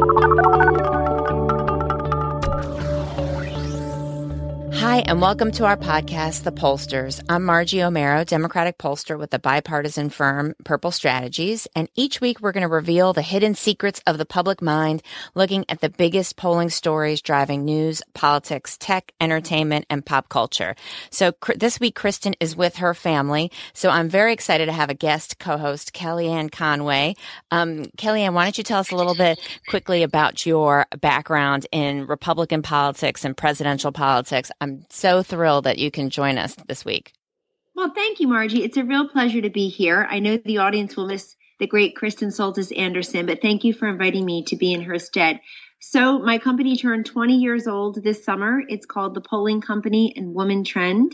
Thank you. Hi, and welcome to our podcast, The Pollsters. I'm Margie Omero, Democratic pollster with the bipartisan firm Purple Strategies. And each week we're going to reveal the hidden secrets of the public mind, looking at the biggest polling stories driving news, politics, tech, entertainment, and pop culture. So this week, Kristen is with her family. So I'm very excited to have a guest co-host, Kellyanne Conway. Um, Kellyanne, why don't you tell us a little bit quickly about your background in Republican politics and presidential politics? I'm so thrilled that you can join us this week. Well, thank you, Margie. It's a real pleasure to be here. I know the audience will miss the great Kristen Soltis Anderson, but thank you for inviting me to be in her stead. So, my company turned 20 years old this summer. It's called the Polling Company and WomanTrend.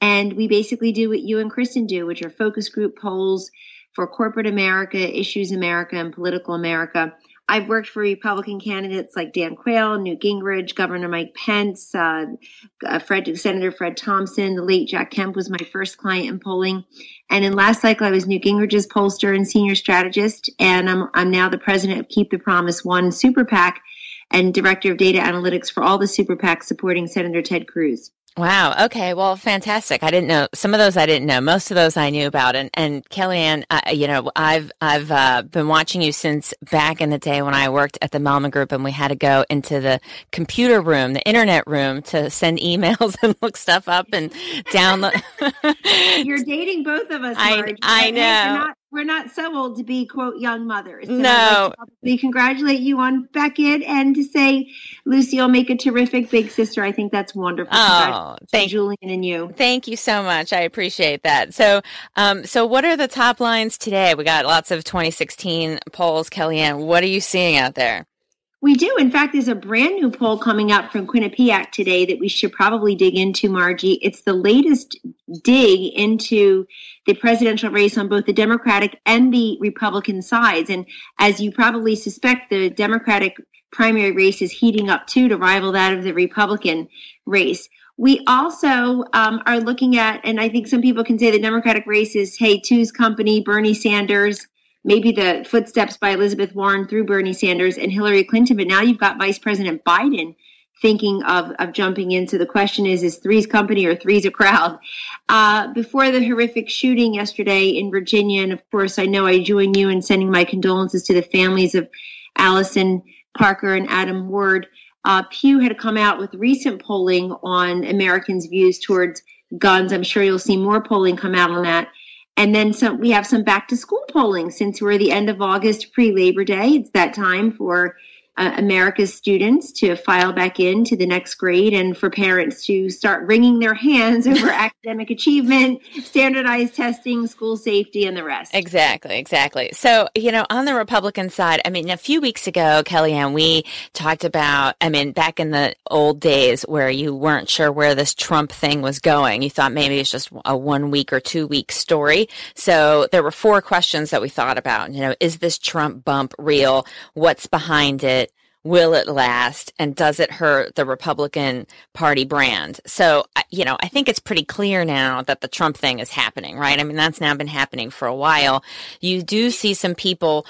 And we basically do what you and Kristen do, which are focus group polls for corporate America, issues America, and political America. I've worked for Republican candidates like Dan Quayle, Newt Gingrich, Governor Mike Pence, uh, uh, Fred, Senator Fred Thompson, the late Jack Kemp was my first client in polling. And in last cycle, I was Newt Gingrich's pollster and senior strategist. And I'm, I'm now the president of Keep the Promise One Super PAC and director of data analytics for all the super PACs supporting Senator Ted Cruz. Wow. Okay. Well, fantastic. I didn't know some of those. I didn't know. Most of those I knew about. And and Kellyanne, uh, you know, I've I've uh, been watching you since back in the day when I worked at the Mellman Group, and we had to go into the computer room, the internet room, to send emails and look stuff up and download. You're dating both of us. Marge. I I know we're not so old to be quote young mothers. So no, we congratulate you on Beckett and to say Lucy will make a terrific big sister. I think that's wonderful. Oh, thank Julian and you. Thank you so much. I appreciate that. So, um, so what are the top lines today? We got lots of 2016 polls. Kellyanne, what are you seeing out there? We do. In fact, there's a brand new poll coming out from Quinnipiac today that we should probably dig into, Margie. It's the latest dig into the presidential race on both the Democratic and the Republican sides. And as you probably suspect, the Democratic primary race is heating up too to rival that of the Republican race. We also um, are looking at, and I think some people can say the Democratic race is, hey, two's company, Bernie Sanders, maybe the footsteps by Elizabeth Warren through Bernie Sanders and Hillary Clinton, but now you've got Vice President Biden thinking of, of jumping in. So the question is, is three's company or three's a crowd? Uh, before the horrific shooting yesterday in Virginia, and of course, I know I join you in sending my condolences to the families of Allison Parker and Adam Ward. Uh, Pew had come out with recent polling on Americans' views towards guns. I'm sure you'll see more polling come out on that. And then some, we have some back to school polling since we're the end of August pre Labor Day. It's that time for uh, America's students to file back into the next grade and for parents to start wringing their hands over academic achievement, standardized testing, school safety, and the rest. Exactly, exactly. So, you know, on the Republican side, I mean, a few weeks ago, Kellyanne, we talked about, I mean, back in the old days where you weren't sure where this Trump thing was going. You thought maybe it's just a one week or two week story. So there were four questions that we thought about. You know, is this Trump bump real? What's behind it? Will it last and does it hurt the Republican Party brand? So, you know, I think it's pretty clear now that the Trump thing is happening, right? I mean, that's now been happening for a while. You do see some people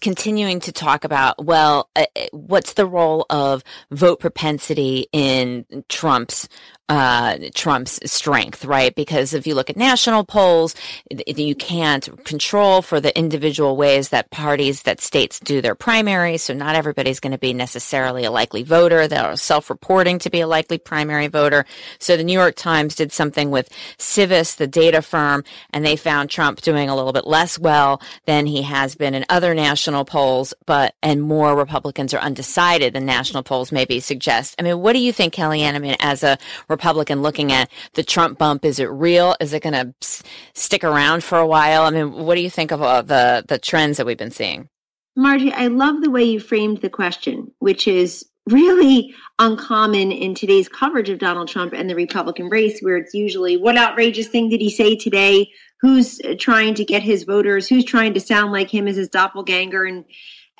continuing to talk about, well, uh, uh, what's the role of vote propensity in Trump's uh, Trump's strength, right? Because if you look at national polls, you can't control for the individual ways that parties, that states do their primaries. So not everybody's going to be necessarily a likely voter. They're self-reporting to be a likely primary voter. So the New York Times did something with Civis, the data firm, and they found Trump doing a little bit less well than he has been in other national polls, but and more Republicans are undecided than national polls maybe suggest. I mean, what do you think, Kellyanne? I mean, as a Republican looking at the Trump bump, is it real? Is it going to s- stick around for a while? I mean, what do you think of uh, the the trends that we've been seeing? Margie, I love the way you framed the question, which is really uncommon in today's coverage of Donald Trump and the Republican race, where it's usually what outrageous thing did he say today? Who's trying to get his voters? Who's trying to sound like him as his doppelganger and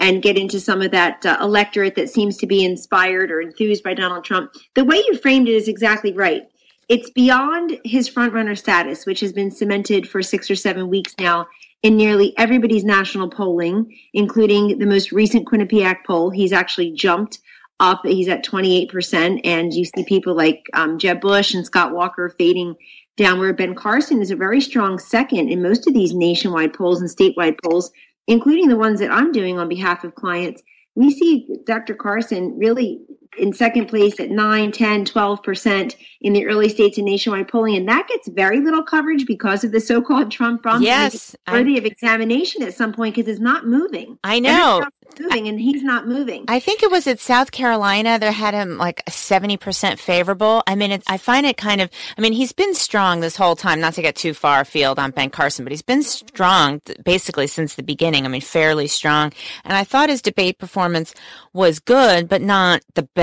and get into some of that uh, electorate that seems to be inspired or enthused by Donald Trump. The way you framed it is exactly right. It's beyond his frontrunner status, which has been cemented for six or seven weeks now in nearly everybody's national polling, including the most recent Quinnipiac poll. He's actually jumped up. He's at 28%. And you see people like um, Jeb Bush and Scott Walker fading down, where Ben Carson is a very strong second in most of these nationwide polls and statewide polls including the ones that I'm doing on behalf of clients, we see Dr. Carson really in second place at 9, 10, 12% in the early states and nationwide polling. And that gets very little coverage because of the so called Trump bump. Yes. Worthy I, of examination at some point because it's not moving. I know. Moving and he's not moving. I think it was at South Carolina. They had him like 70% favorable. I mean, it, I find it kind of, I mean, he's been strong this whole time, not to get too far afield on Ben Carson, but he's been strong basically since the beginning. I mean, fairly strong. And I thought his debate performance was good, but not the best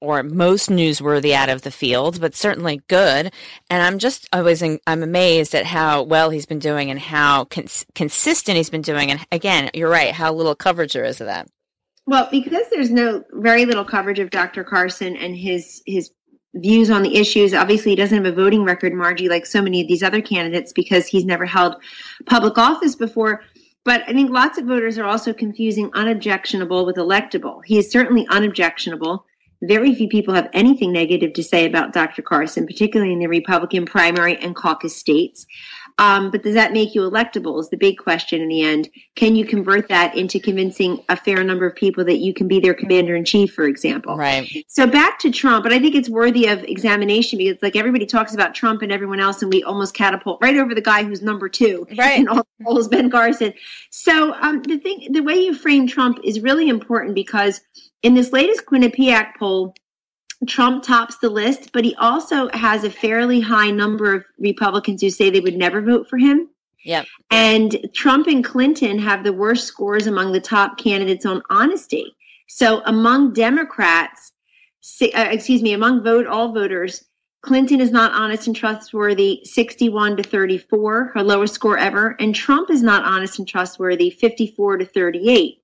or most newsworthy out of the field, but certainly good. And I'm just, in, I'm amazed at how well he's been doing and how cons- consistent he's been doing. And again, you're right, how little coverage there is of that. Well, because there's no very little coverage of Dr. Carson and his his views on the issues. Obviously, he doesn't have a voting record, Margie, like so many of these other candidates, because he's never held public office before. But I think lots of voters are also confusing unobjectionable with electable. He is certainly unobjectionable. Very few people have anything negative to say about Dr. Carson, particularly in the Republican primary and caucus states. Um, but does that make you electable is the big question in the end. Can you convert that into convincing a fair number of people that you can be their commander in chief, for example? Right. So back to Trump, but I think it's worthy of examination because like everybody talks about Trump and everyone else, and we almost catapult right over the guy who's number two. Right. And all the polls, Ben Carson. So um, the thing, the way you frame Trump is really important because in this latest Quinnipiac poll, Trump tops the list, but he also has a fairly high number of Republicans who say they would never vote for him. Yep. And Trump and Clinton have the worst scores among the top candidates on honesty. So among Democrats, uh, excuse me, among vote all voters, Clinton is not honest and trustworthy, 61 to 34, her lowest score ever, and Trump is not honest and trustworthy, 54 to 38.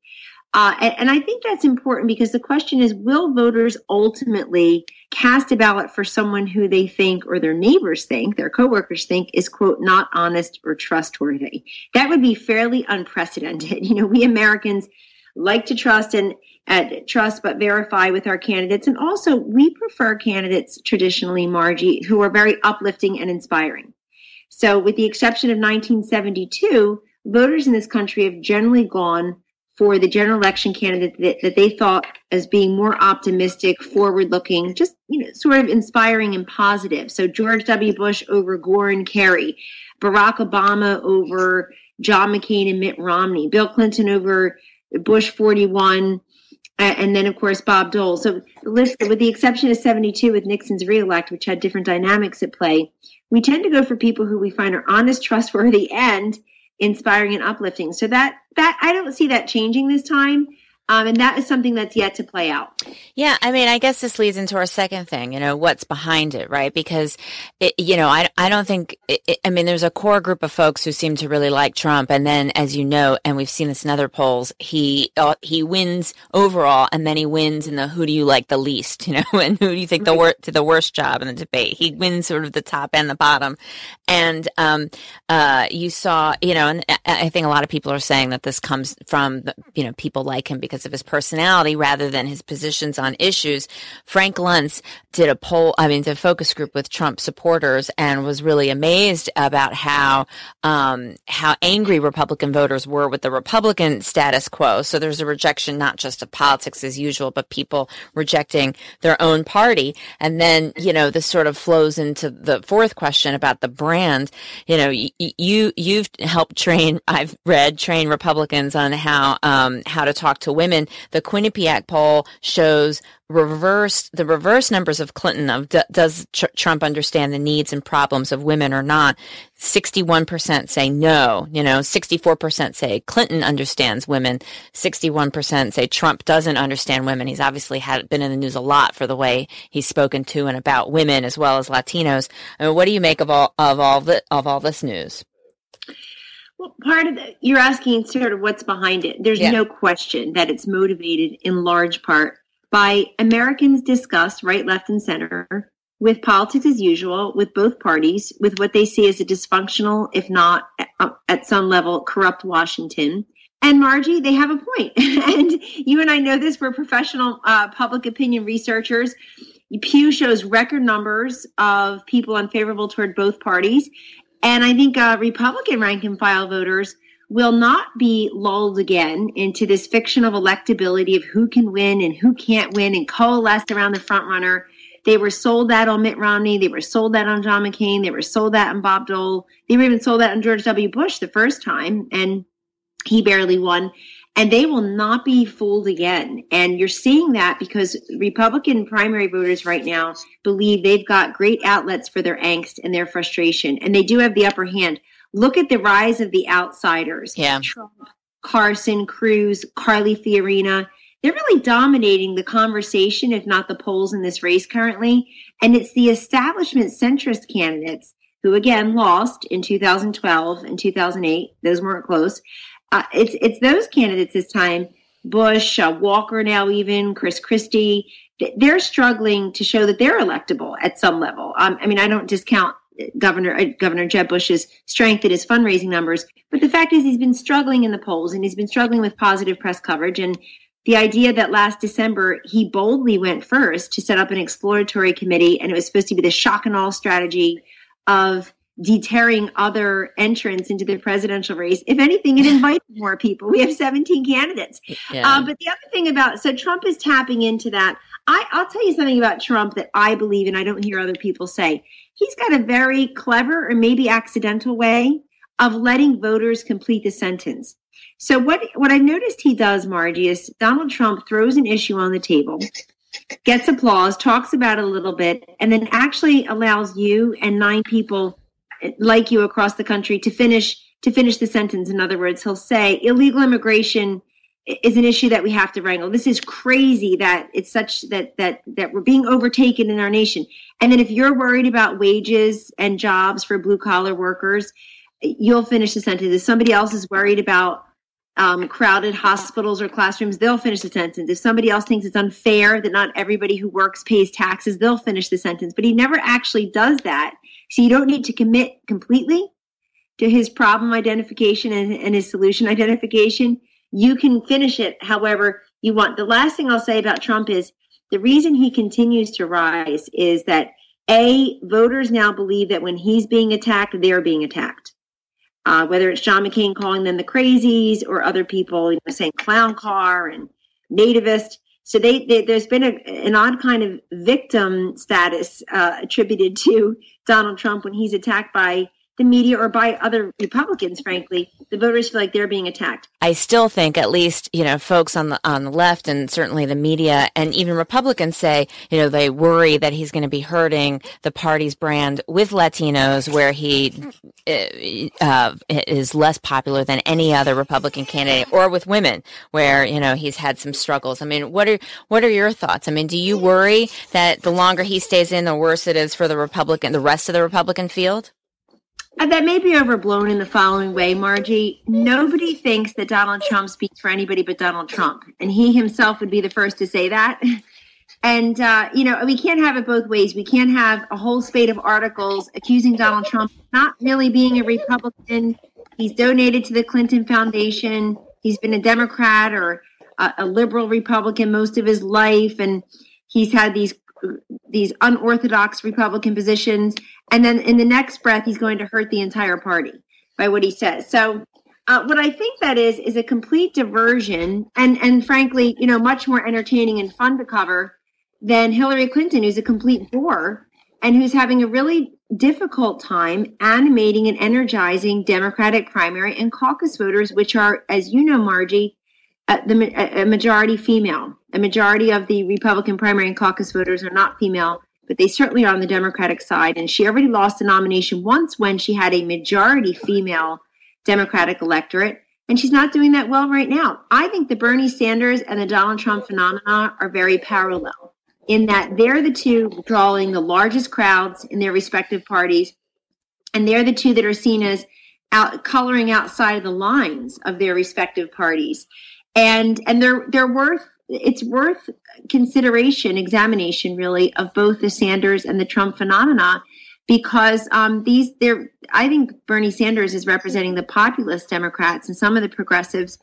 Uh, and, and, I think that's important because the question is will voters ultimately cast a ballot for someone who they think or their neighbors think, their coworkers think is, quote, not honest or trustworthy? That would be fairly unprecedented. You know, we Americans like to trust and uh, trust but verify with our candidates. And also, we prefer candidates traditionally, Margie, who are very uplifting and inspiring. So, with the exception of 1972, voters in this country have generally gone for the general election candidate that, that they thought as being more optimistic, forward looking, just, you know, sort of inspiring and positive. So George W. Bush over Gore and Kerry, Barack Obama over John McCain and Mitt Romney, Bill Clinton over Bush 41, and then of course Bob Dole. So the list, with the exception of 72 with Nixon's reelect, which had different dynamics at play, we tend to go for people who we find are honest, trustworthy, and inspiring and uplifting. So that that I don't see that changing this time. Um, and that is something that's yet to play out. Yeah, I mean, I guess this leads into our second thing, you know, what's behind it, right? Because, it, you know, I, I don't think, it, I mean, there's a core group of folks who seem to really like Trump. And then, as you know, and we've seen this in other polls, he, uh, he wins overall and then he wins in the who do you like the least, you know, and who do you think the, wor- the worst job in the debate? He wins sort of the top and the bottom. And, um, uh, you saw, you know, and I think a lot of people are saying that this comes from, the, you know, people like him because because of his personality rather than his positions on issues. Frank Luntz did a poll, I mean, a focus group with Trump supporters and was really amazed about how, um, how angry Republican voters were with the Republican status quo. So there's a rejection not just of politics as usual, but people rejecting their own party. And then, you know, this sort of flows into the fourth question about the brand. You know, you, you you've helped train, I've read, train Republicans on how, um, how to talk to women. The Quinnipiac poll shows reverse the reverse numbers of Clinton of d- does tr- Trump understand the needs and problems of women or not? 61% say no you know 64% say Clinton understands women 61% say Trump doesn't understand women. He's obviously had been in the news a lot for the way he's spoken to and about women as well as Latinos. I mean, what do you make of all of all the, of all this news well, part of the, you're asking sort of what's behind it. There's yeah. no question that it's motivated in large part by Americans' disgust, right, left, and center, with politics as usual, with both parties, with what they see as a dysfunctional, if not uh, at some level, corrupt Washington. And Margie, they have a point. and you and I know this, we're professional uh, public opinion researchers. Pew shows record numbers of people unfavorable toward both parties. And I think uh, Republican rank and file voters will not be lulled again into this fiction of electability of who can win and who can't win and coalesce around the front runner. They were sold that on Mitt Romney. They were sold that on John McCain. They were sold that on Bob Dole. They were even sold that on George W. Bush the first time, and he barely won. And they will not be fooled again. And you're seeing that because Republican primary voters right now believe they've got great outlets for their angst and their frustration. And they do have the upper hand look at the rise of the outsiders. Yeah. Trump, Carson, Cruz, Carly Fiorina. They're really dominating the conversation, if not the polls in this race currently. And it's the establishment centrist candidates who again lost in 2012 and 2008. Those weren't close. Uh, it's it's those candidates this time. Bush, uh, Walker, now even Chris Christie. They're struggling to show that they're electable at some level. Um, I mean, I don't discount Governor uh, Governor Jeb Bush's strength in his fundraising numbers. But the fact is, he's been struggling in the polls and he's been struggling with positive press coverage. And the idea that last December he boldly went first to set up an exploratory committee, and it was supposed to be the shock and all strategy of deterring other entrants into the presidential race. If anything, it invited more people. We have 17 candidates. Yeah. Uh, but the other thing about so Trump is tapping into that. I, I'll tell you something about Trump that I believe, and I don't hear other people say he's got a very clever or maybe accidental way of letting voters complete the sentence. So what what I've noticed he does, Margie, is Donald Trump throws an issue on the table, gets applause, talks about it a little bit, and then actually allows you and nine people like you across the country to finish to finish the sentence. In other words, he'll say illegal immigration is an issue that we have to wrangle. This is crazy that it's such that that that we're being overtaken in our nation. And then if you're worried about wages and jobs for blue collar workers, you'll finish the sentence. If somebody else is worried about um, crowded hospitals or classrooms, they'll finish the sentence. If somebody else thinks it's unfair that not everybody who works pays taxes, they'll finish the sentence. But he never actually does that. So you don't need to commit completely to his problem identification and, and his solution identification you can finish it however you want. The last thing I'll say about Trump is the reason he continues to rise is that a voters now believe that when he's being attacked, they're being attacked. Uh, whether it's John McCain calling them the crazies or other people you know, saying clown car and nativist. So they, they there's been a, an odd kind of victim status uh, attributed to Donald Trump when he's attacked by the media or by other Republicans, frankly, the voters feel like they're being attacked. I still think at least, you know, folks on the on the left and certainly the media and even Republicans say, you know, they worry that he's going to be hurting the party's brand with Latinos where he uh, uh, is less popular than any other Republican candidate or with women where, you know, he's had some struggles. I mean, what are what are your thoughts? I mean, do you worry that the longer he stays in the worse it is for the Republican the rest of the Republican field? Uh, that may be overblown in the following way, Margie. Nobody thinks that Donald Trump speaks for anybody but Donald Trump. And he himself would be the first to say that. And, uh, you know, we can't have it both ways. We can't have a whole spate of articles accusing Donald Trump not really being a Republican. He's donated to the Clinton Foundation. He's been a Democrat or a, a liberal Republican most of his life, and he's had these these unorthodox Republican positions, and then in the next breath, he's going to hurt the entire party by what he says. So, uh, what I think that is is a complete diversion, and and frankly, you know, much more entertaining and fun to cover than Hillary Clinton, who's a complete bore and who's having a really difficult time animating and energizing Democratic primary and caucus voters, which are, as you know, Margie, uh, the a majority female. A majority of the Republican primary and caucus voters are not female, but they certainly are on the Democratic side. And she already lost the nomination once when she had a majority female Democratic electorate. And she's not doing that well right now. I think the Bernie Sanders and the Donald Trump phenomena are very parallel in that they're the two drawing the largest crowds in their respective parties. And they're the two that are seen as out, coloring outside of the lines of their respective parties and and they're they're worth it's worth consideration examination really of both the sanders and the trump phenomena because um, these they're i think bernie sanders is representing the populist democrats and some of the progressives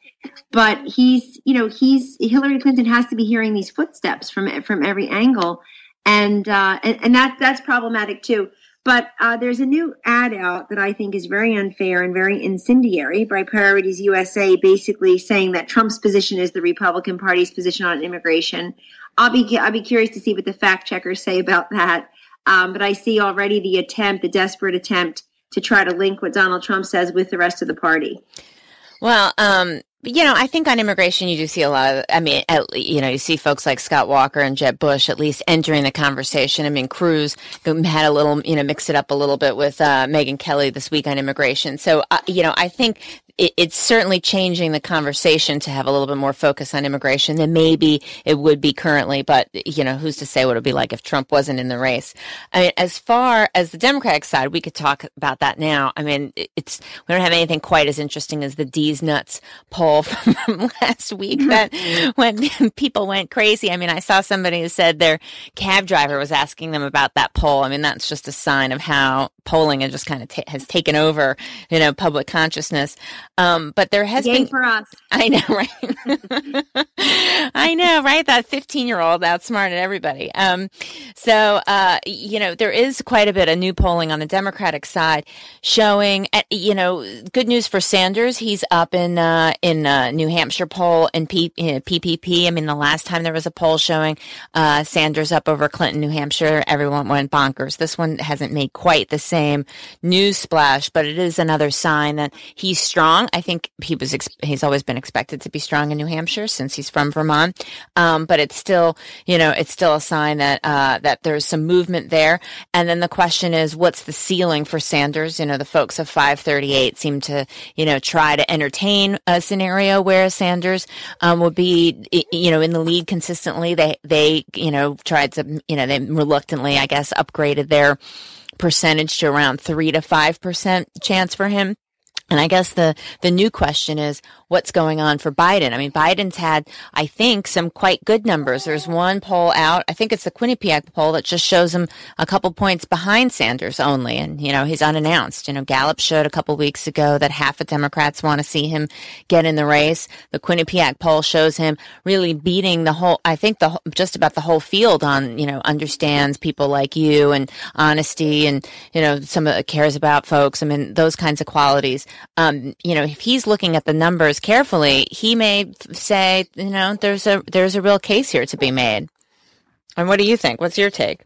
but he's you know he's hillary clinton has to be hearing these footsteps from from every angle. And uh, and, and that that's problematic too but uh, there's a new ad out that I think is very unfair and very incendiary by Priorities USA, basically saying that Trump's position is the Republican Party's position on immigration. I'll be I'll be curious to see what the fact checkers say about that. Um, but I see already the attempt, the desperate attempt to try to link what Donald Trump says with the rest of the party. Well, um, you know, I think on immigration, you do see a lot of, I mean, at, you know, you see folks like Scott Walker and Jeb Bush at least entering the conversation. I mean, Cruz had a little, you know, mixed it up a little bit with uh, Megyn Kelly this week on immigration. So, uh, you know, I think it, it's certainly changing the conversation to have a little bit more focus on immigration than maybe it would be currently. But you know, who's to say what it would be like if Trump wasn't in the race? I mean, as far as the Democratic side, we could talk about that now. I mean, it's we don't have anything quite as interesting as the Deez Nuts poll from last week that when people went crazy. I mean, I saw somebody who said their cab driver was asking them about that poll. I mean, that's just a sign of how polling has just kind of t- has taken over, you know, public consciousness. Um, but there has Yay been for us. I know, right? I know, right? That 15 year old outsmarted everybody. Um, so, uh, you know, there is quite a bit of new polling on the Democratic side showing, uh, you know, good news for Sanders. He's up in, uh, in, uh, New Hampshire poll in P- PPP. I mean, the last time there was a poll showing, uh, Sanders up over Clinton, New Hampshire, everyone went bonkers. This one hasn't made quite the same news splash, but it is another sign that he's strong. I think he was, ex- he's always been expected to be strong in New Hampshire since he's from Vermont. Um, but it's still, you know, it's still a sign that, uh, that there's some movement there. And then the question is, what's the ceiling for Sanders? You know, the folks of 538 seem to, you know, try to entertain a scenario where Sanders, um, would be, you know, in the lead consistently. They, they, you know, tried to, you know, they reluctantly, I guess, upgraded their percentage to around three to five percent chance for him. And I guess the, the new question is what's going on for Biden. I mean, Biden's had, I think, some quite good numbers. There's one poll out. I think it's the Quinnipiac poll that just shows him a couple points behind Sanders only. And, you know, he's unannounced. You know, Gallup showed a couple weeks ago that half of Democrats want to see him get in the race. The Quinnipiac poll shows him really beating the whole, I think the, just about the whole field on, you know, understands people like you and honesty and, you know, some of cares about folks. I mean, those kinds of qualities um, you know, if he's looking at the numbers carefully, he may say, you know, there's a there's a real case here to be made. And what do you think? What's your take?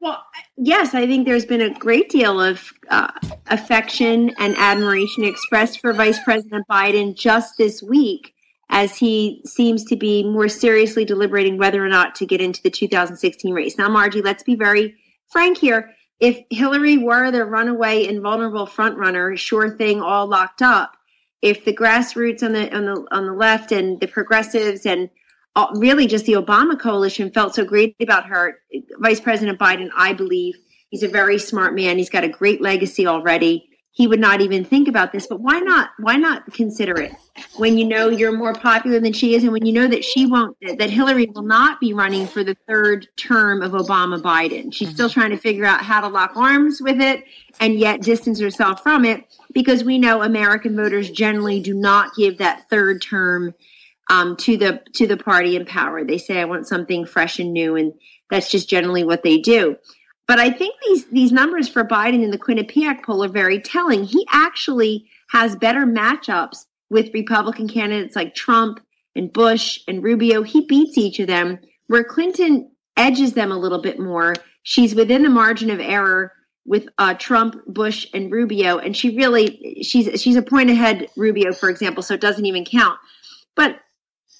Well, yes, I think there's been a great deal of uh, affection and admiration expressed for Vice President Biden just this week as he seems to be more seriously deliberating whether or not to get into the 2016 race. Now, Margie, let's be very frank here if Hillary were the runaway invulnerable frontrunner, sure thing, all locked up, if the grassroots on the on the on the left and the progressives and all, really just the Obama coalition felt so great about her, Vice President Biden, I believe he's a very smart man. He's got a great legacy already he would not even think about this but why not why not consider it when you know you're more popular than she is and when you know that she won't that hillary will not be running for the third term of obama biden she's still trying to figure out how to lock arms with it and yet distance herself from it because we know american voters generally do not give that third term um, to the to the party in power. They say I want something fresh and new, and that's just generally what they do. But I think these these numbers for Biden in the Quinnipiac poll are very telling. He actually has better matchups with Republican candidates like Trump and Bush and Rubio. He beats each of them, where Clinton edges them a little bit more. She's within the margin of error with uh, Trump, Bush, and Rubio, and she really she's she's a point ahead Rubio, for example, so it doesn't even count. But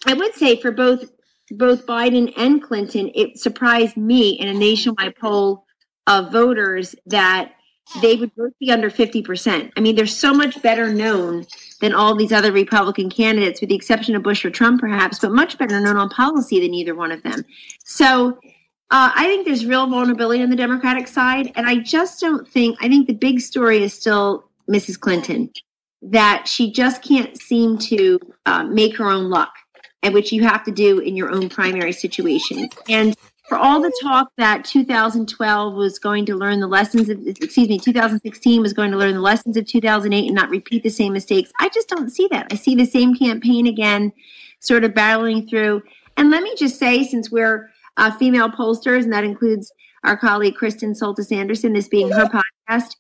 I would say for both both Biden and Clinton, it surprised me in a nationwide poll of voters that they would both be under 50%. I mean, they're so much better known than all these other Republican candidates, with the exception of Bush or Trump, perhaps, but much better known on policy than either one of them. So uh, I think there's real vulnerability on the Democratic side. And I just don't think, I think the big story is still Mrs. Clinton, that she just can't seem to uh, make her own luck, and which you have to do in your own primary situation. And for all the talk that 2012 was going to learn the lessons of, excuse me, 2016 was going to learn the lessons of 2008 and not repeat the same mistakes, I just don't see that. I see the same campaign again, sort of battling through. And let me just say, since we're uh, female pollsters, and that includes our colleague Kristen Soltis Anderson, this being her podcast,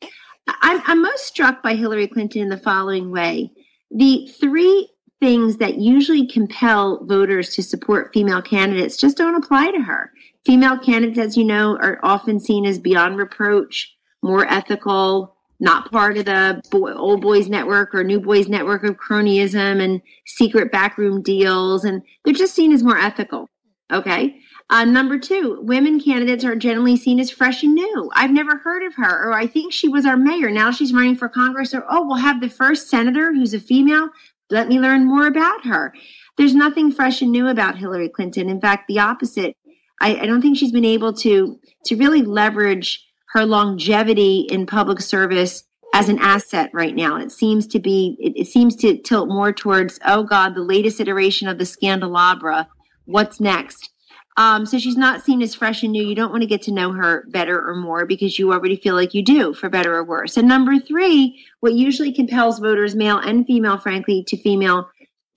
I'm, I'm most struck by Hillary Clinton in the following way. The three things that usually compel voters to support female candidates just don't apply to her. Female candidates, as you know, are often seen as beyond reproach, more ethical, not part of the boy, old boys network or new boys network of cronyism and secret backroom deals. And they're just seen as more ethical. Okay. Uh, number two, women candidates are generally seen as fresh and new. I've never heard of her, or I think she was our mayor. Now she's running for Congress, or oh, we'll have the first senator who's a female. Let me learn more about her. There's nothing fresh and new about Hillary Clinton. In fact, the opposite. I, I don't think she's been able to to really leverage her longevity in public service as an asset right now. It seems to be it, it seems to tilt more towards oh god, the latest iteration of the Scandalabra. What's next? Um, so she's not seen as fresh and new. You don't want to get to know her better or more because you already feel like you do, for better or worse. And number three, what usually compels voters, male and female, frankly, to female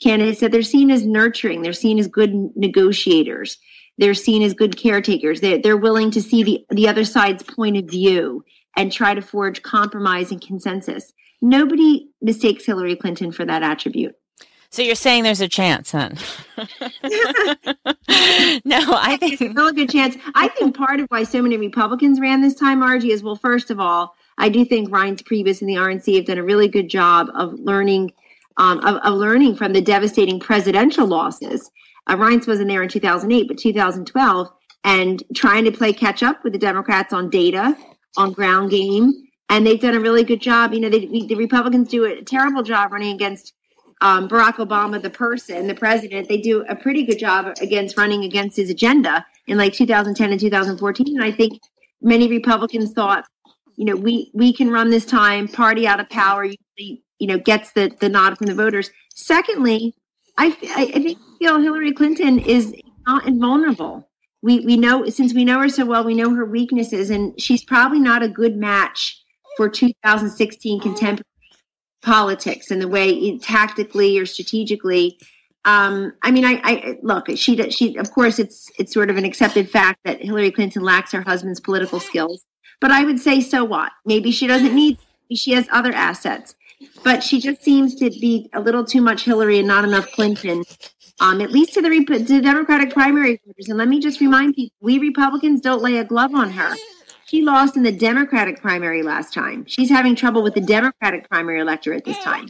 candidates, that they're seen as nurturing. They're seen as good negotiators they're seen as good caretakers. They're, they're willing to see the, the other side's point of view and try to forge compromise and consensus. Nobody mistakes Hillary Clinton for that attribute. So you're saying there's a chance, then? no, I think there's a good chance. I think part of why so many Republicans ran this time, Margie, is well, first of all, I do think Reince Priebus and the RNC have done a really good job of learning um, of, of, learning from the devastating presidential losses uh, Reince wasn't there in 2008, but 2012, and trying to play catch up with the Democrats on data, on ground game. And they've done a really good job. You know, they, the Republicans do a terrible job running against um, Barack Obama, the person, the president. They do a pretty good job against running against his agenda in like 2010 and 2014. And I think many Republicans thought, you know, we we can run this time. Party out of power you know, gets the the nod from the voters. Secondly, I, I think Hillary Clinton is not invulnerable. We we know since we know her so well, we know her weaknesses, and she's probably not a good match for 2016 contemporary politics and the way tactically or strategically. Um, I mean, I, I look. She she of course it's it's sort of an accepted fact that Hillary Clinton lacks her husband's political skills. But I would say, so what? Maybe she doesn't need. She has other assets but she just seems to be a little too much Hillary and not enough Clinton. Um, at least to the, to the Democratic primary voters. And let me just remind people, we Republicans don't lay a glove on her. She lost in the Democratic primary last time. She's having trouble with the Democratic primary electorate this time.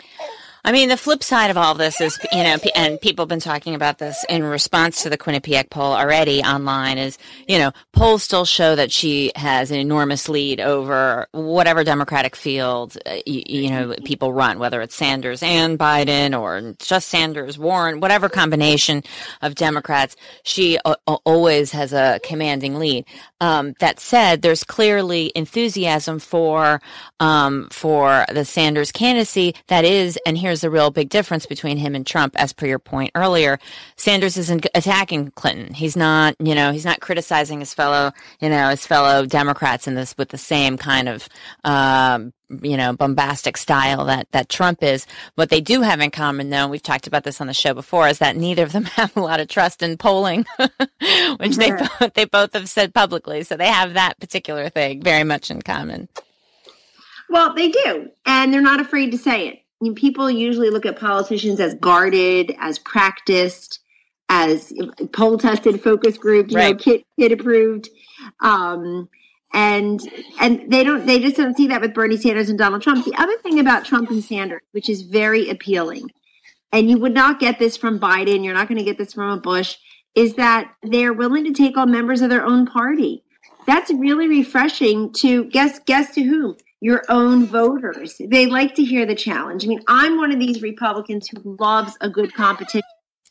I mean, the flip side of all this is, you know, and people have been talking about this in response to the Quinnipiac poll already online is, you know, polls still show that she has an enormous lead over whatever Democratic field, uh, you, you, know, people run, whether it's Sanders and Biden or just Sanders, Warren, whatever combination of Democrats, she uh, always has a commanding lead. Um, that said, there's clearly enthusiasm for, um, for the Sanders candidacy that is, and here's the real big difference between him and Trump, as per your point earlier. Sanders isn't attacking Clinton. He's not, you know, he's not criticizing his fellow, you know, his fellow Democrats in this with the same kind of, um, you know, bombastic style that, that Trump is. What they do have in common, though, and we've talked about this on the show before, is that neither of them have a lot of trust in polling, which they, they both have said publicly. So they have that particular thing very much in common. Well, they do. And they're not afraid to say it. People usually look at politicians as guarded, as practiced, as poll tested focus group, you right. know, kid, kid approved. Um, and and they don't they just don't see that with Bernie Sanders and Donald Trump. The other thing about Trump and Sanders, which is very appealing, and you would not get this from Biden, you're not going to get this from a Bush, is that they're willing to take on members of their own party. That's really refreshing to guess guess to whom? Your own voters. They like to hear the challenge. I mean, I'm one of these Republicans who loves a good competition.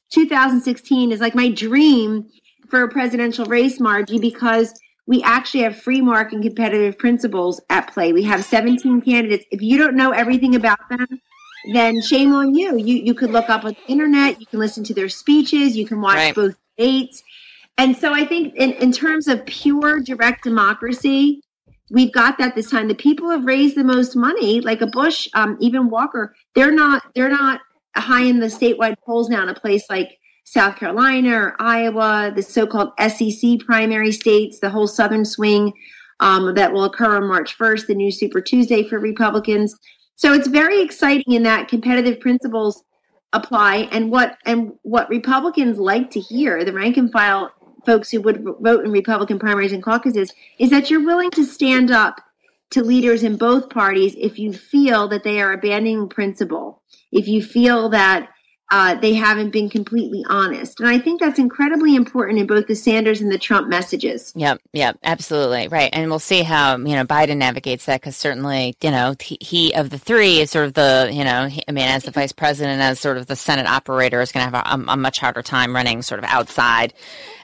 2016 is like my dream for a presidential race, Margie, because we actually have free market and competitive principles at play. We have 17 candidates. If you don't know everything about them, then shame on you. You you could look up on the internet, you can listen to their speeches, you can watch right. both debates. And so I think in, in terms of pure direct democracy, we've got that this time. The people have raised the most money, like a Bush, um, even Walker, they're not they're not high in the statewide polls now in a place like South Carolina or Iowa, the so-called SEC primary states, the whole southern swing um, that will occur on March 1st, the new Super Tuesday for Republicans. So it's very exciting in that competitive principles apply, and what and what Republicans like to hear, the rank and file folks who would vote in Republican primaries and caucuses, is that you're willing to stand up to leaders in both parties if you feel that they are abandoning principle, if you feel that uh, they haven't been completely honest. And I think that's incredibly important in both the Sanders and the Trump messages. Yep, yep, absolutely. Right. And we'll see how, you know, Biden navigates that because certainly, you know, he, he, of the three is sort of the, you know, he, I mean, as the vice president, as sort of the Senate operator, is going to have a, a, much harder time running sort of outside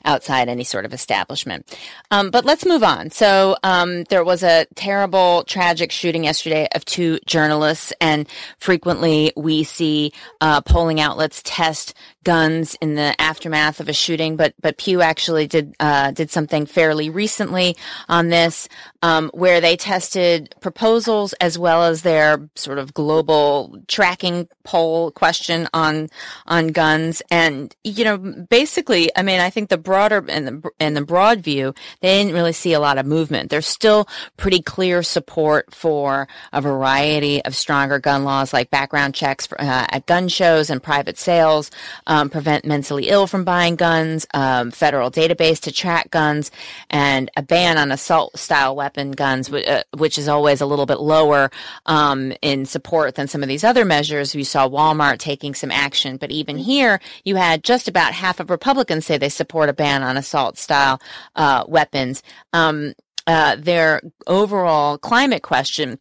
outside any sort of establishment. Um, but let's move on. So um, there was a terrible, tragic shooting yesterday of two journalists, and frequently we see uh, polling outlets test guns in the aftermath of a shooting. But but Pew actually did uh, did something fairly recently on this, um, where they tested proposals as well as their sort of global tracking poll question on on guns, and you know basically, I mean, I think the broader and the and the broad view, they didn't really see a lot of movement. There's still pretty clear support for a variety of stronger gun laws, like background checks for, uh, at gun shows and private sales, um, prevent mentally ill from buying guns, um, federal database to track guns, and a ban on assault-style weapon guns, uh, which is always a little bit lower um, in support than some of these other measures. We saw Walmart taking some action, but even here, you had just about half of Republicans say they support a ban on assault style uh, weapons. Um, uh, their overall climate question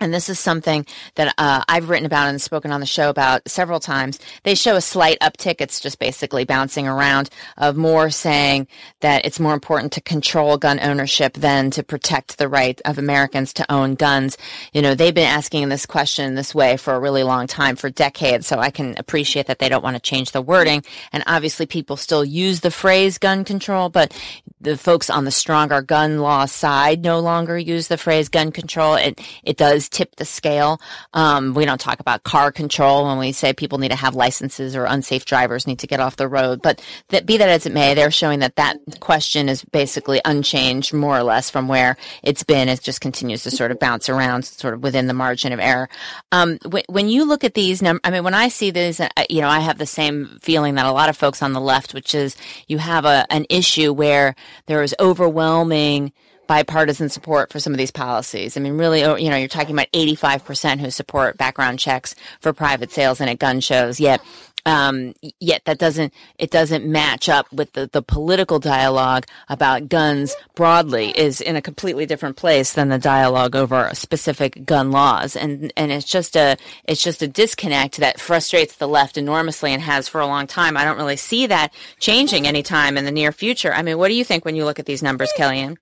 and this is something that uh, I've written about and spoken on the show about several times. They show a slight uptick. It's just basically bouncing around of more saying that it's more important to control gun ownership than to protect the right of Americans to own guns. You know, they've been asking this question this way for a really long time, for decades. So I can appreciate that they don't want to change the wording. And obviously people still use the phrase gun control, but the folks on the stronger gun law side no longer use the phrase gun control. It, it does tip the scale. Um, we don't talk about car control when we say people need to have licenses or unsafe drivers need to get off the road. But that, be that as it may, they're showing that that question is basically unchanged more or less from where it's been. It just continues to sort of bounce around sort of within the margin of error. Um, when, you look at these numbers, I mean, when I see these, uh, you know, I have the same feeling that a lot of folks on the left, which is you have a, an issue where there is overwhelming bipartisan support for some of these policies. I mean, really, oh, you know, you're talking about 85% who support background checks for private sales and at gun shows. Yet, um, yet that doesn't it doesn't match up with the, the political dialogue about guns broadly is in a completely different place than the dialogue over specific gun laws and and it's just a it's just a disconnect that frustrates the left enormously and has for a long time. I don't really see that changing anytime in the near future. I mean, what do you think when you look at these numbers, Kellyanne?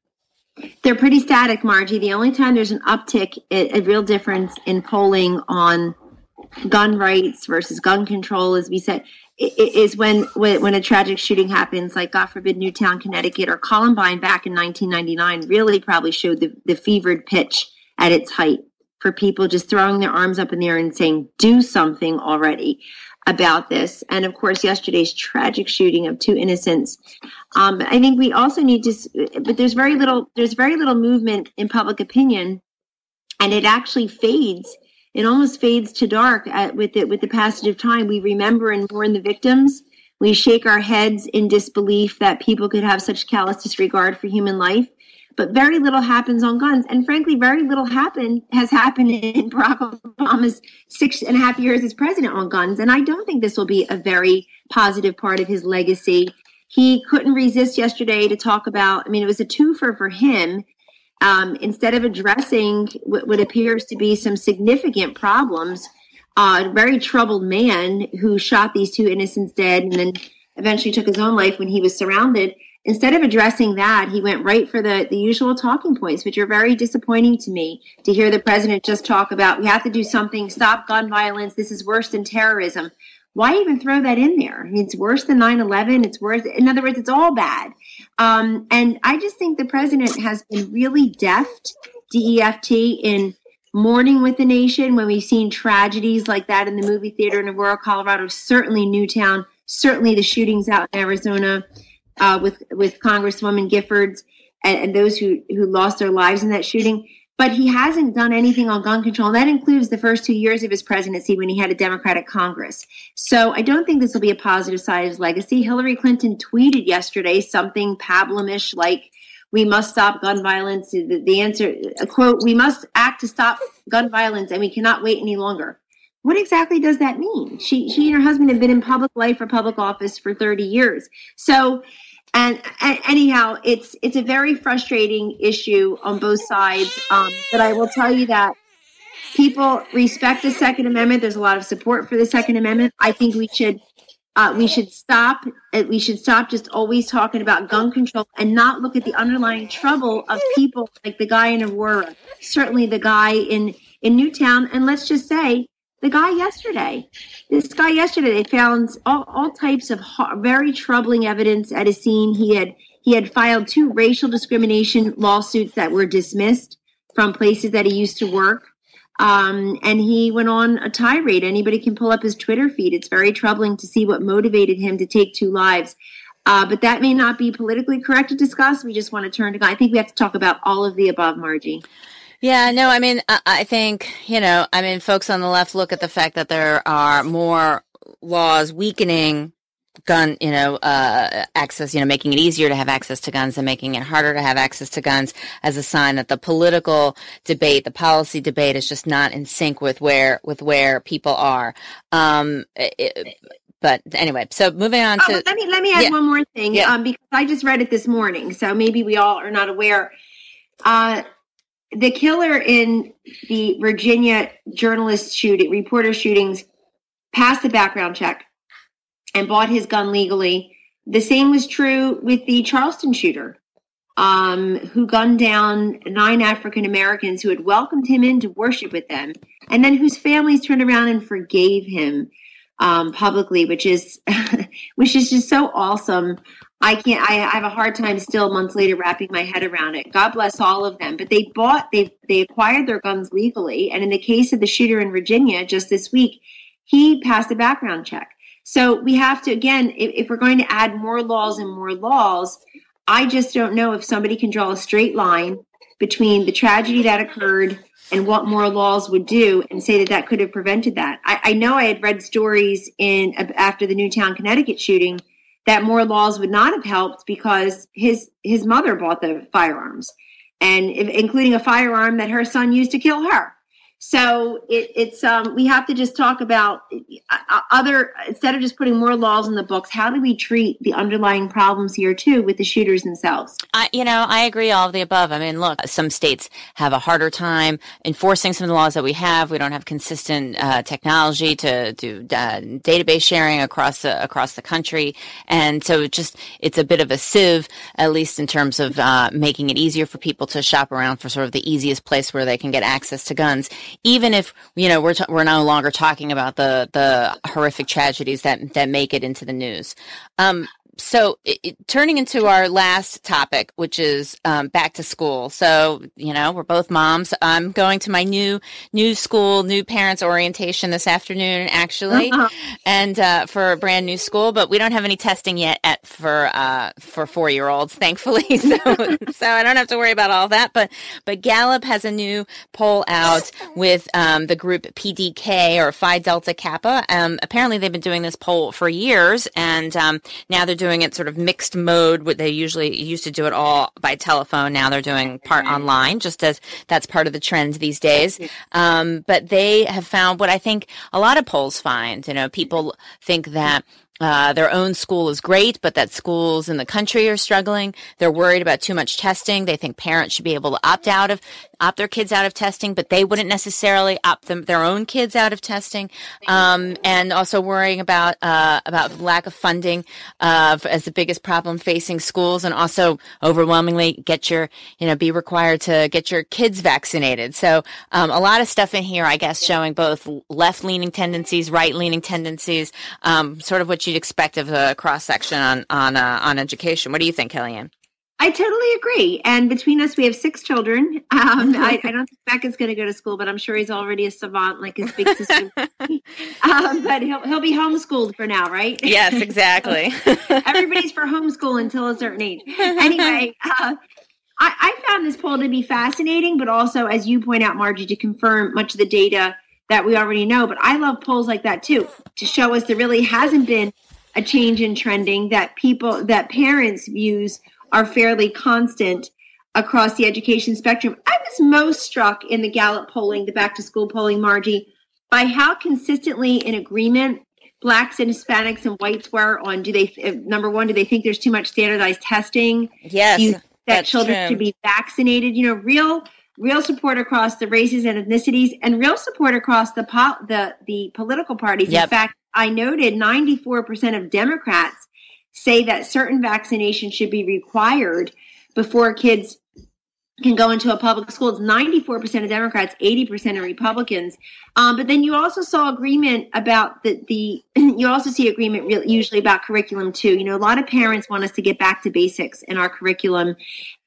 They're pretty static, Margie. The only time there's an uptick, a real difference in polling on gun rights versus gun control, as we said, is when when a tragic shooting happens, like God forbid, Newtown, Connecticut, or Columbine back in 1999, really probably showed the, the fevered pitch at its height. for people just throwing their arms up in the air and saying, do something already about this. And of course, yesterday's tragic shooting of two innocents. Um, I think we also need to, but there's very little, there's very little movement in public opinion, and it actually fades. It almost fades to dark at, with it with the passage of time. We remember and mourn the victims. We shake our heads in disbelief that people could have such callous disregard for human life but very little happens on guns. And frankly, very little happened has happened in Barack Obama's six and a half years as president on guns. And I don't think this will be a very positive part of his legacy. He couldn't resist yesterday to talk about, I mean, it was a twofer for him. Um, instead of addressing what, what, appears to be some significant problems, uh, a very troubled man who shot these two innocents dead and then eventually took his own life when he was surrounded instead of addressing that, he went right for the, the usual talking points, which are very disappointing to me to hear the president just talk about we have to do something, stop gun violence, this is worse than terrorism. Why even throw that in there? I mean, it's worse than 9 11. It's worse. In other words, it's all bad. Um, and I just think the president has been really deft, DEFT, in mourning with the nation when we've seen tragedies like that in the movie theater in Aurora, Colorado, certainly Newtown, certainly the shootings out in Arizona uh, with with Congresswoman Giffords and, and, those who who lost their lives in that shooting. But he hasn't done anything on gun control. And that includes the first two years of his presidency when he had a Democratic Congress. So I don't think this will be a positive side of his legacy. Hillary Clinton tweeted yesterday something pablumish like, we must stop gun violence. The, the answer, quote, we must act to stop gun violence and we cannot wait any longer what exactly does that mean? She she and her husband have been in public life or public office for 30 years. So and, and, anyhow, it's it's a very frustrating issue on both sides. Um, but I will tell you that people respect the Second Amendment. There's a lot of support for the Second Amendment. I think we should uh, we should stop. Uh, we should stop just always talking about gun control and not look at the underlying trouble of people like the guy in Aurora, certainly the guy in in Newtown, and let's just say the guy yesterday. This guy yesterday, they found all, all types of very troubling evidence at a scene. He had he had filed two racial discrimination lawsuits that were dismissed from places that he used to work. Um, and he went on a tirade. Anybody can pull up his Twitter feed. It's very troubling to see what motivated him to take two lives. Uh, but that may not be politically correct to discuss. We just want to turn to God. I think we have to talk about all of the above, Margie. Yeah, no, I mean, I think, you know, I mean, folks on the left look at the fact that there are more laws weakening gun, you know, uh, access, you know, making it easier to have access to guns and making it harder to have access to guns as a sign that the political debate, the policy debate is just not in sync with where, with where people are. Um, it, but anyway, so moving on oh, to. let me, let me add yeah. one more thing, yeah. um, because I just read it this morning. So maybe we all are not aware. Uh, the killer in the Virginia journalist shooting, reporter shootings, passed the background check and bought his gun legally. The same was true with the Charleston shooter, um, who gunned down nine African Americans who had welcomed him in to worship with them, and then whose families turned around and forgave him um, publicly, which is which is just so awesome. I can't. I, have a hard time still months later wrapping my head around it. God bless all of them. But they bought, they they acquired their guns legally, and in the case of the shooter in Virginia just this week, he passed a background check. So we have to again, if, if we're going to add more laws and more laws, I just don't know if somebody can draw a straight line between the tragedy that occurred and what more laws would do and say that that could have prevented that. I, I know I had read stories in after the Newtown, Connecticut shooting that more laws would not have helped because his his mother bought the firearms and including a firearm that her son used to kill her so it, it's um, we have to just talk about uh, other instead of just putting more laws in the books. How do we treat the underlying problems here too with the shooters themselves? I, you know, I agree all of the above. I mean, look, some states have a harder time enforcing some of the laws that we have. We don't have consistent uh, technology to do uh, database sharing across the across the country, and so it just it's a bit of a sieve, at least in terms of uh, making it easier for people to shop around for sort of the easiest place where they can get access to guns even if you know we're t- we're no longer talking about the the horrific tragedies that that make it into the news. Um, so it, it, turning into our last topic, which is um, back to school. So you know, we're both moms. I'm going to my new new school, new parents orientation this afternoon, actually, uh-huh. and uh, for a brand new school. But we don't have any testing yet at for uh, for four year olds, thankfully. So so I don't have to worry about all that. But but Gallup has a new poll out with um, the group PDK or Phi Delta Kappa. Um, apparently, they've been doing this poll for years, and um, now they're doing it sort of mixed mode. What they usually used to do it all by telephone. Now they're doing part online, just as that's part of the trend these days. Um, but they have found what I think a lot of polls find. You know, people think that uh, their own school is great, but that schools in the country are struggling. They're worried about too much testing. They think parents should be able to opt out of opt their kids out of testing, but they wouldn't necessarily opt them, their own kids out of testing. Um, and also worrying about uh, about lack of funding uh, as the biggest problem facing schools, and also overwhelmingly get your you know be required to get your kids vaccinated. So um, a lot of stuff in here, I guess, showing both left leaning tendencies, right leaning tendencies, um, sort of what you'd expect of a cross section on on uh, on education. What do you think, Kellyanne? I totally agree. And between us, we have six children. Um, I, I, don't think Beckett's going to go to school, but I'm sure he's already a savant like his big sister. um, but he'll he'll be homeschooled for now, right? Yes, exactly. Everybody's for homeschool until a certain age. Anyway, uh, I, I found this poll to be fascinating, but also, as you point out, Margie, to confirm much of the data that we already know. But I love polls like that too, to show us there really hasn't been a change in trending that people that parents views are fairly constant across the education spectrum. I was most struck in the Gallup polling, the back to school polling, Margie, by how consistently in agreement blacks and Hispanics and whites were on do they uh, number one do they think there's too much standardized testing? Yes, you, that children true. should be vaccinated. You know, real real support across the races and ethnicities, and real support across the po- the the political parties. Yep. In fact, I noted 94 percent of Democrats say that certain vaccinations should be required before kids can go into a public school. It's 94% of Democrats, 80% of Republicans. Um, but then you also saw agreement about the, the you also see agreement re- usually about curriculum too. You know, a lot of parents want us to get back to basics in our curriculum.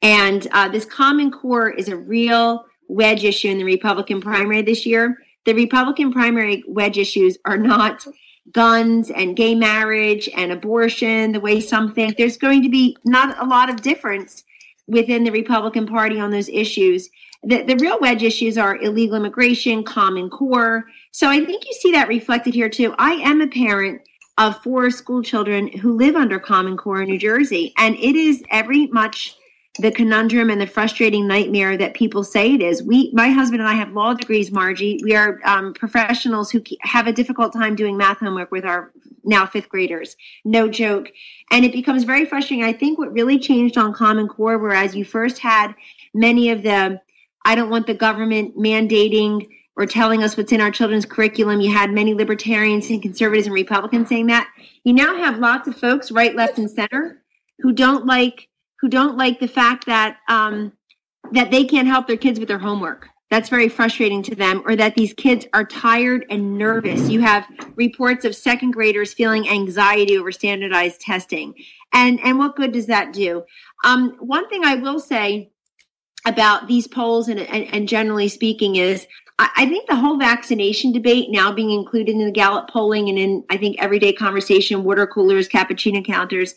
And uh, this Common Core is a real wedge issue in the Republican primary this year. The Republican primary wedge issues are not guns and gay marriage and abortion the way some think. There's going to be not a lot of difference within the Republican Party on those issues. The, the real wedge issues are illegal immigration, Common Core. So I think you see that reflected here too. I am a parent of four school children who live under Common Core in New Jersey, and it is every much the conundrum and the frustrating nightmare that people say it is. We, my husband and I have law degrees, Margie. We are um, professionals who have a difficult time doing math homework with our now fifth graders. No joke. And it becomes very frustrating. I think what really changed on Common Core, whereas you first had many of the, I don't want the government mandating or telling us what's in our children's curriculum. You had many libertarians and conservatives and Republicans saying that. You now have lots of folks, right, left, and center, who don't like who don't like the fact that um, that they can't help their kids with their homework. That's very frustrating to them, or that these kids are tired and nervous. You have reports of second graders feeling anxiety over standardized testing, and and what good does that do? Um, one thing I will say about these polls, and, and, and generally speaking, is I think the whole vaccination debate now being included in the Gallup polling and in, I think, everyday conversation, water coolers, cappuccino counters,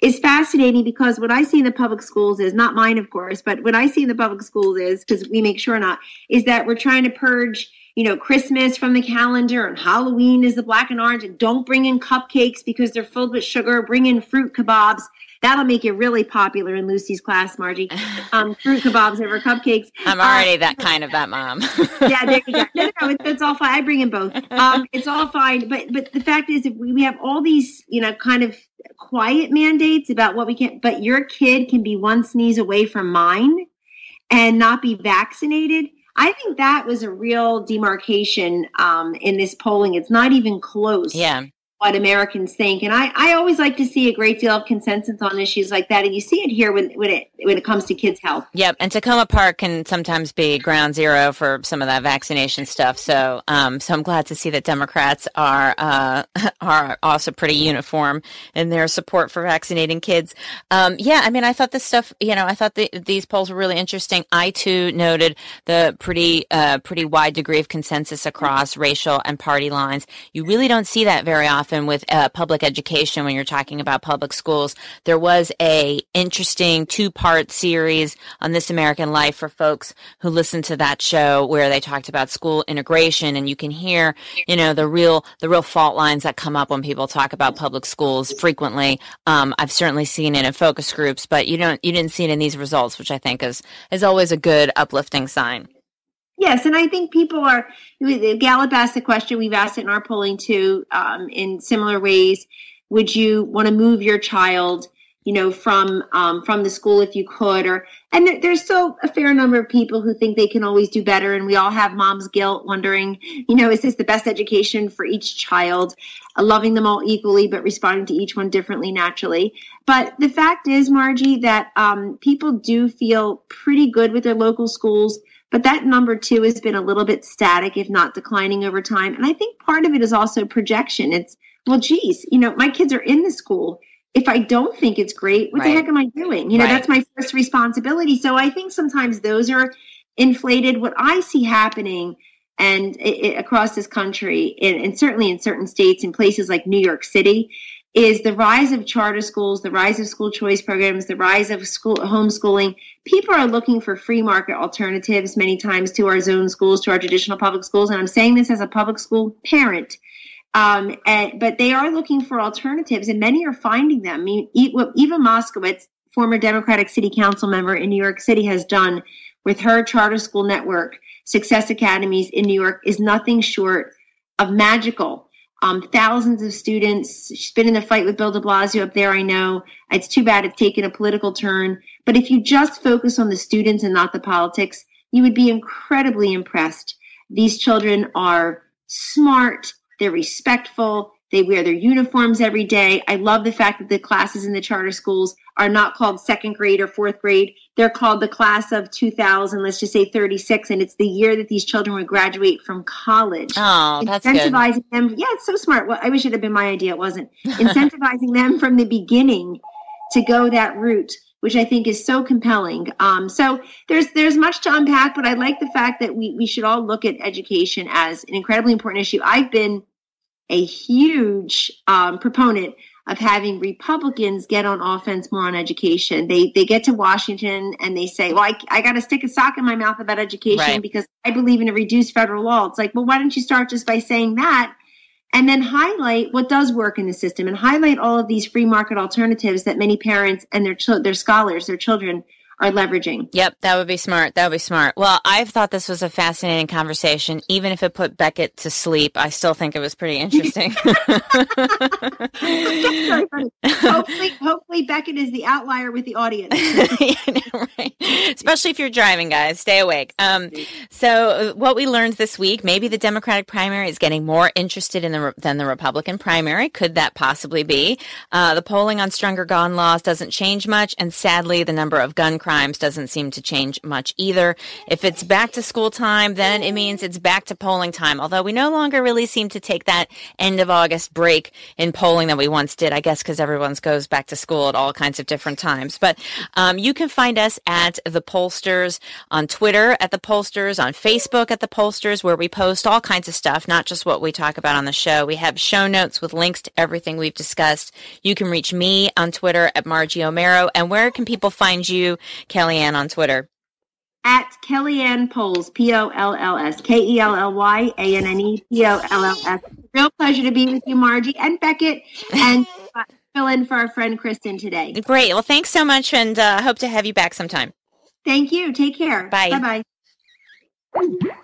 is fascinating because what I see in the public schools is not mine, of course, but what I see in the public schools is because we make sure not is that we're trying to purge, you know, Christmas from the calendar and Halloween is the black and orange and don't bring in cupcakes because they're filled with sugar. Bring in fruit kebabs. That'll make it really popular in Lucy's class, Margie. Um, fruit kebabs over cupcakes. I'm already uh, that kind of that mom. yeah, there you go. No, no, no, it's all fine. I bring in both. Um, it's all fine. But but the fact is, if we, we have all these, you know, kind of quiet mandates about what we can, but your kid can be one sneeze away from mine and not be vaccinated. I think that was a real demarcation um, in this polling. It's not even close. Yeah. What Americans think. And I, I always like to see a great deal of consensus on issues like that. And you see it here when, when it when it comes to kids' health. Yep. And Takoma Park can sometimes be ground zero for some of that vaccination stuff. So um, so I'm glad to see that Democrats are uh, are also pretty uniform in their support for vaccinating kids. Um, yeah, I mean, I thought this stuff, you know, I thought the, these polls were really interesting. I too noted the pretty uh, pretty wide degree of consensus across racial and party lines. You really don't see that very often with uh, public education when you're talking about public schools. There was a interesting two part series on This American Life for folks who listened to that show where they talked about school integration, and you can hear, you know, the real the real fault lines that come up when people talk about public schools frequently. Um, I've certainly seen it in focus groups, but you don't you didn't see it in these results, which I think is is always a good uplifting sign. Yes, and I think people are. Gallup asked the question. We've asked it in our polling too, um, in similar ways. Would you want to move your child, you know, from um, from the school if you could? Or and there, there's still a fair number of people who think they can always do better, and we all have mom's guilt, wondering, you know, is this the best education for each child? Uh, loving them all equally, but responding to each one differently, naturally. But the fact is, Margie, that um, people do feel pretty good with their local schools but that number two has been a little bit static, if not declining over time. And I think part of it is also projection. It's, well, geez, you know, my kids are in the school. If I don't think it's great, what right. the heck am I doing? You know, right. that's my first responsibility. So I think sometimes those are inflated. What I see happening and it, it, across this country, and, and certainly in certain states, in places like New York City, is the rise of charter schools, the rise of school choice programs, the rise of school homeschooling. People are looking for free market alternatives many times to our zone schools, to our traditional public schools. And I'm saying this as a public school parent. Um, and, but they are looking for alternatives, and many are finding them. I mean, Eva Moskowitz, former Democratic City Council member in New York City, has done with her charter school network, Success Academies in New York, is nothing short of magical um, thousands of students. She's been in the fight with Bill de Blasio up there, I know. It's too bad it's taken a political turn. But if you just focus on the students and not the politics, you would be incredibly impressed. These children are smart, they're respectful, they wear their uniforms every day. I love the fact that the classes in the charter schools are not called second grade or fourth grade. They're called the class of 2000, let's just say 36, and it's the year that these children would graduate from college. Oh, that's Incentivizing good. them. Yeah, it's so smart. Well, I wish it had been my idea. It wasn't. Incentivizing them from the beginning to go that route which I think is so compelling. Um, so there's there's much to unpack, but I like the fact that we we should all look at education as an incredibly important issue. I've been a huge um, proponent of having Republicans get on offense more on education. They they get to Washington and they say, "Well, I, I got to stick a sock in my mouth about education right. because I believe in a reduced federal law." It's like, well, why don't you start just by saying that, and then highlight what does work in the system and highlight all of these free market alternatives that many parents and their their scholars, their children are leveraging. Yep, that would be smart. That would be smart. Well, I've thought this was a fascinating conversation. Even if it put Beckett to sleep, I still think it was pretty interesting. hopefully, hopefully Beckett is the outlier with the audience. right. Especially if you're driving, guys. Stay awake. Um, so, uh, what we learned this week, maybe the Democratic primary is getting more interested in the than the Republican primary. Could that possibly be? Uh, the polling on stronger gun laws doesn't change much, and sadly, the number of gun crimes doesn't seem to change much either. If it's back to school time, then it means it's back to polling time. Although we no longer really seem to take that end of August break in polling that we once did, I guess because everyone's goes back to school at all kinds of different times. But um, you can find us at the pollsters on Twitter at the pollsters, on Facebook at the pollsters, where we post all kinds of stuff, not just what we talk about on the show. We have show notes with links to everything we've discussed. You can reach me on Twitter at Margie Omero. And where can people find you Kellyanne on Twitter? At Kellyanne Polls, P O L L S, K E L L Y A N N E P O L L S. Real pleasure to be with you, Margie and Beckett, and fill in for our friend Kristen today. Great. Well, thanks so much, and uh, hope to have you back sometime. Thank you. Take care. Bye. Bye bye.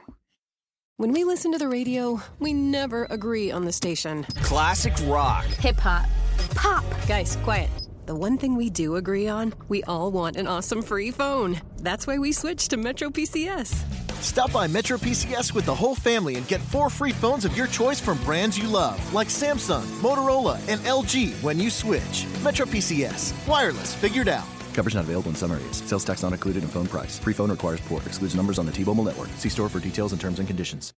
When we listen to the radio, we never agree on the station. Classic rock, hip hop, pop. Guys, quiet. The one thing we do agree on, we all want an awesome free phone. That's why we switched to Metro PCS. Stop by Metro PCS with the whole family and get four free phones of your choice from brands you love, like Samsung, Motorola, and LG when you switch. Metro PCS. Wireless figured out. Coverage not available in some areas. Sales tax not included in phone price. Free phone requires port. Excludes numbers on the T-Mobile network. See store for details and terms and conditions.